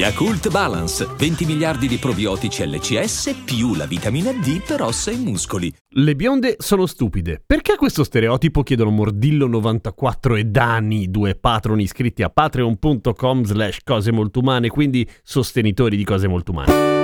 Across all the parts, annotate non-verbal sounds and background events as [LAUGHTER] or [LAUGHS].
Yakult Balance, 20 miliardi di probiotici LCS più la vitamina D per ossa e muscoli. Le bionde sono stupide. Perché questo stereotipo chiedono Mordillo94 e Dani, due patroni iscritti a patreon.com slash cose molto umane, quindi sostenitori di cose molto umane.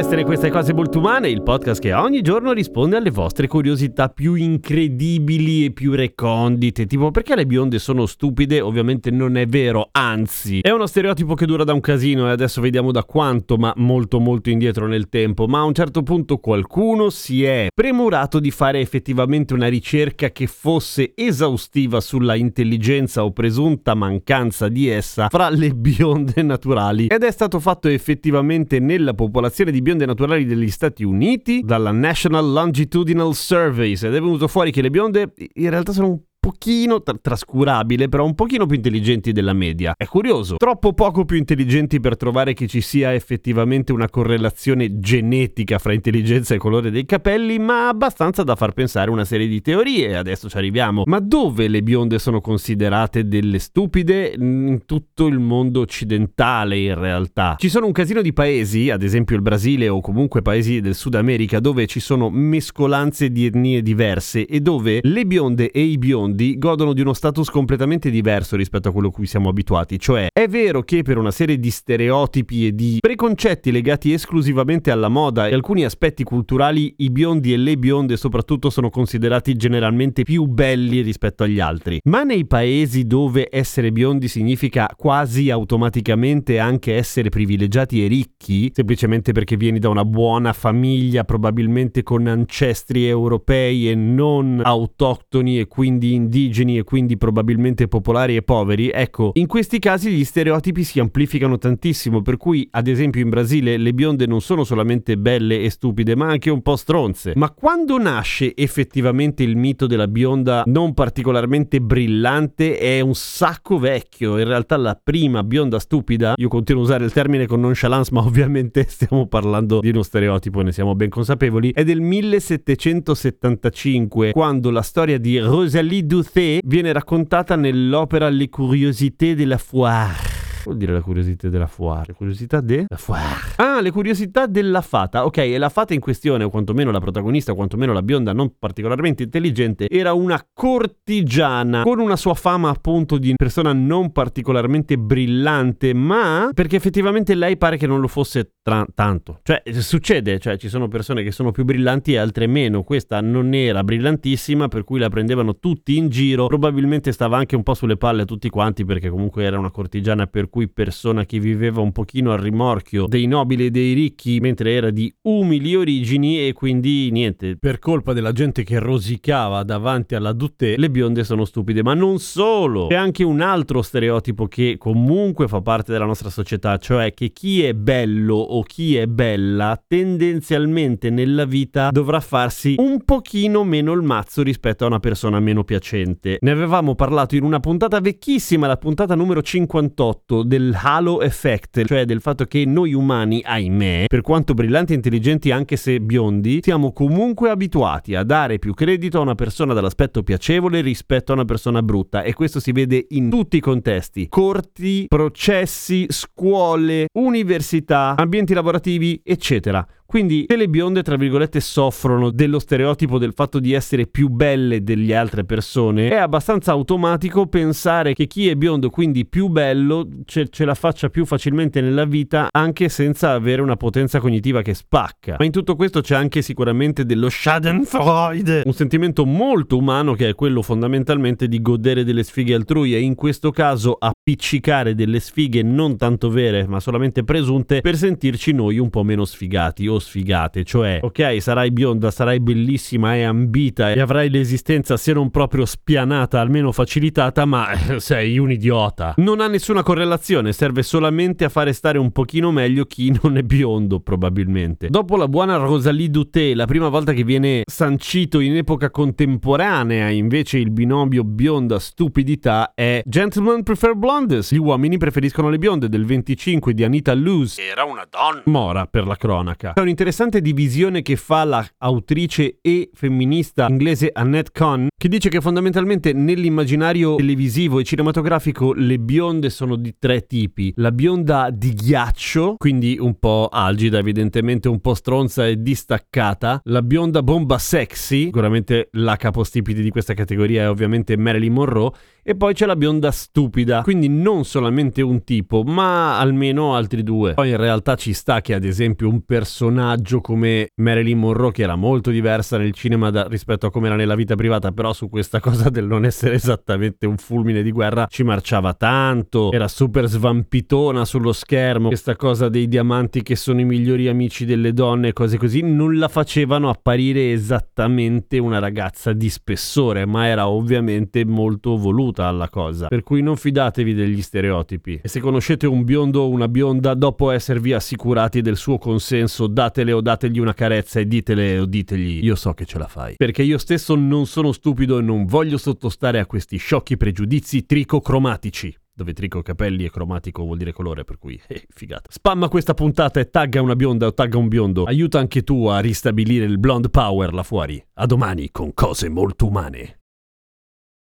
Sono Giampiero Chester e queste cose molto umane, il podcast che ogni giorno risponde alle vostre curiosità più incredibili e più recondite. Tipo, perché le bionde sono stupide? Ovviamente non è vero, anzi, è uno stereotipo che dura da un casino e adesso vediamo da quanto, ma molto molto indietro nel tempo. Ma a un certo punto qualcuno si è premurato di fare effettivamente una ricerca che fosse esaustiva sulla intelligenza o presunta mancanza di essa fra le bionde naturali ed è stato fatto effettivamente nella popolazione di bionde naturali degli Stati Uniti dalla National Longitudinal Surveys ed è venuto fuori che le bionde in realtà sono un pochino tra- trascurabile, però un pochino più intelligenti della media. È curioso, troppo poco più intelligenti per trovare che ci sia effettivamente una correlazione genetica fra intelligenza e colore dei capelli, ma abbastanza da far pensare una serie di teorie, adesso ci arriviamo. Ma dove le bionde sono considerate delle stupide? In tutto il mondo occidentale in realtà. Ci sono un casino di paesi, ad esempio il Brasile o comunque paesi del Sud America, dove ci sono mescolanze di etnie diverse e dove le bionde e i biondi mondi godono di uno status completamente diverso rispetto a quello a cui siamo abituati, cioè è vero che per una serie di stereotipi e di preconcetti legati esclusivamente alla moda e alcuni aspetti culturali i biondi e le bionde soprattutto sono considerati generalmente più belli rispetto agli altri, ma nei paesi dove essere biondi significa quasi automaticamente anche essere privilegiati e ricchi, semplicemente perché vieni da una buona famiglia, probabilmente con ancestri europei e non autoctoni e quindi indigeni e quindi probabilmente popolari e poveri, ecco, in questi casi gli stereotipi si amplificano tantissimo, per cui ad esempio in Brasile le bionde non sono solamente belle e stupide, ma anche un po' stronze. Ma quando nasce effettivamente il mito della bionda non particolarmente brillante è un sacco vecchio, in realtà la prima bionda stupida, io continuo a usare il termine con nonchalance, ma ovviamente [LAUGHS] stiamo parlando di uno stereotipo, ne siamo ben consapevoli, è del 1775, quando la storia di Rosalie Doucet viene raccontata nell'opera Les Curiosités de la Foire vuol dire la curiosità della foire? La curiosità della foire. Ah, le curiosità della fata. Ok, e la fata in questione, o quantomeno la protagonista, o quantomeno la bionda non particolarmente intelligente, era una cortigiana con una sua fama appunto di persona non particolarmente brillante, ma perché effettivamente lei pare che non lo fosse tra- tanto. Cioè, succede, cioè ci sono persone che sono più brillanti e altre meno. Questa non era brillantissima, per cui la prendevano tutti in giro. Probabilmente stava anche un po' sulle palle a tutti quanti perché comunque era una cortigiana per cui persona che viveva un pochino al rimorchio dei nobili e dei ricchi mentre era di umili origini e quindi niente, per colpa della gente che rosicava davanti alla Duté, le bionde sono stupide, ma non solo, c'è anche un altro stereotipo che comunque fa parte della nostra società, cioè che chi è bello o chi è bella tendenzialmente nella vita dovrà farsi un pochino meno il mazzo rispetto a una persona meno piacente. Ne avevamo parlato in una puntata vecchissima, la puntata numero 58 del halo effect, cioè del fatto che noi umani, ahimè, per quanto brillanti e intelligenti anche se biondi, siamo comunque abituati a dare più credito a una persona dall'aspetto piacevole rispetto a una persona brutta e questo si vede in tutti i contesti, corti, processi, scuole, università, ambienti lavorativi, eccetera. Quindi se le bionde, tra virgolette, soffrono dello stereotipo del fatto di essere più belle delle altre persone, è abbastanza automatico pensare che chi è biondo, quindi più bello, ce, ce la faccia più facilmente nella vita anche senza avere una potenza cognitiva che spacca. Ma in tutto questo c'è anche sicuramente dello Schadenfreude, un sentimento molto umano che è quello fondamentalmente di godere delle sfighe altrui e in questo caso appiccicare delle sfighe non tanto vere ma solamente presunte per sentirci noi un po' meno sfigati, sfigate, cioè ok sarai bionda, sarai bellissima e ambita e avrai l'esistenza se non proprio spianata, almeno facilitata, ma [LAUGHS] sei un idiota. Non ha nessuna correlazione, serve solamente a fare stare un pochino meglio chi [LAUGHS] non è biondo probabilmente. Dopo la buona Rosalie Duté, la prima volta che viene sancito in epoca contemporanea invece il binomio bionda stupidità è Gentlemen Prefer Blondes, gli uomini preferiscono le bionde del 25 di Anita Luz. Era una donna. Mora per la cronaca. È un'interessante divisione che fa l'autrice e femminista inglese Annette Conn, che dice che fondamentalmente nell'immaginario televisivo e cinematografico le bionde sono di tre tipi. La bionda di ghiaccio, quindi un po' algida, evidentemente un po' stronza e distaccata. La bionda bomba sexy, sicuramente la capostipite di questa categoria è ovviamente Marilyn Monroe. E poi c'è la bionda stupida, quindi non solamente un tipo, ma almeno altri due. Poi in realtà ci sta che ad esempio un personaggio come Marilyn Monroe, che era molto diversa nel cinema da, rispetto a come era nella vita privata, però su questa [LAUGHS] cosa del non essere esattamente un fulmine di guerra ci marciava tanto, era super svampitona sullo schermo, questa cosa dei diamanti che sono i migliori amici delle donne e cose così, non la facevano apparire esattamente una ragazza di spessore, ma era ovviamente molto voluta alla cosa. Per cui non fidatevi degli stereotipi. E se conoscete un biondo o una bionda, dopo esservi assicurati del suo consenso, datele o dategli una carezza e ditele o ditegli io so che ce la fai. Perché io stesso non sono stupido e non voglio sottostare a questi sciocchi pregiudizi tricocromatici dove trico capelli e cromatico vuol dire colore, per cui eh, figata. Spamma questa puntata e tagga una bionda o tagga un biondo. Aiuta anche tu a ristabilire il blonde power là fuori. A domani con cose molto umane.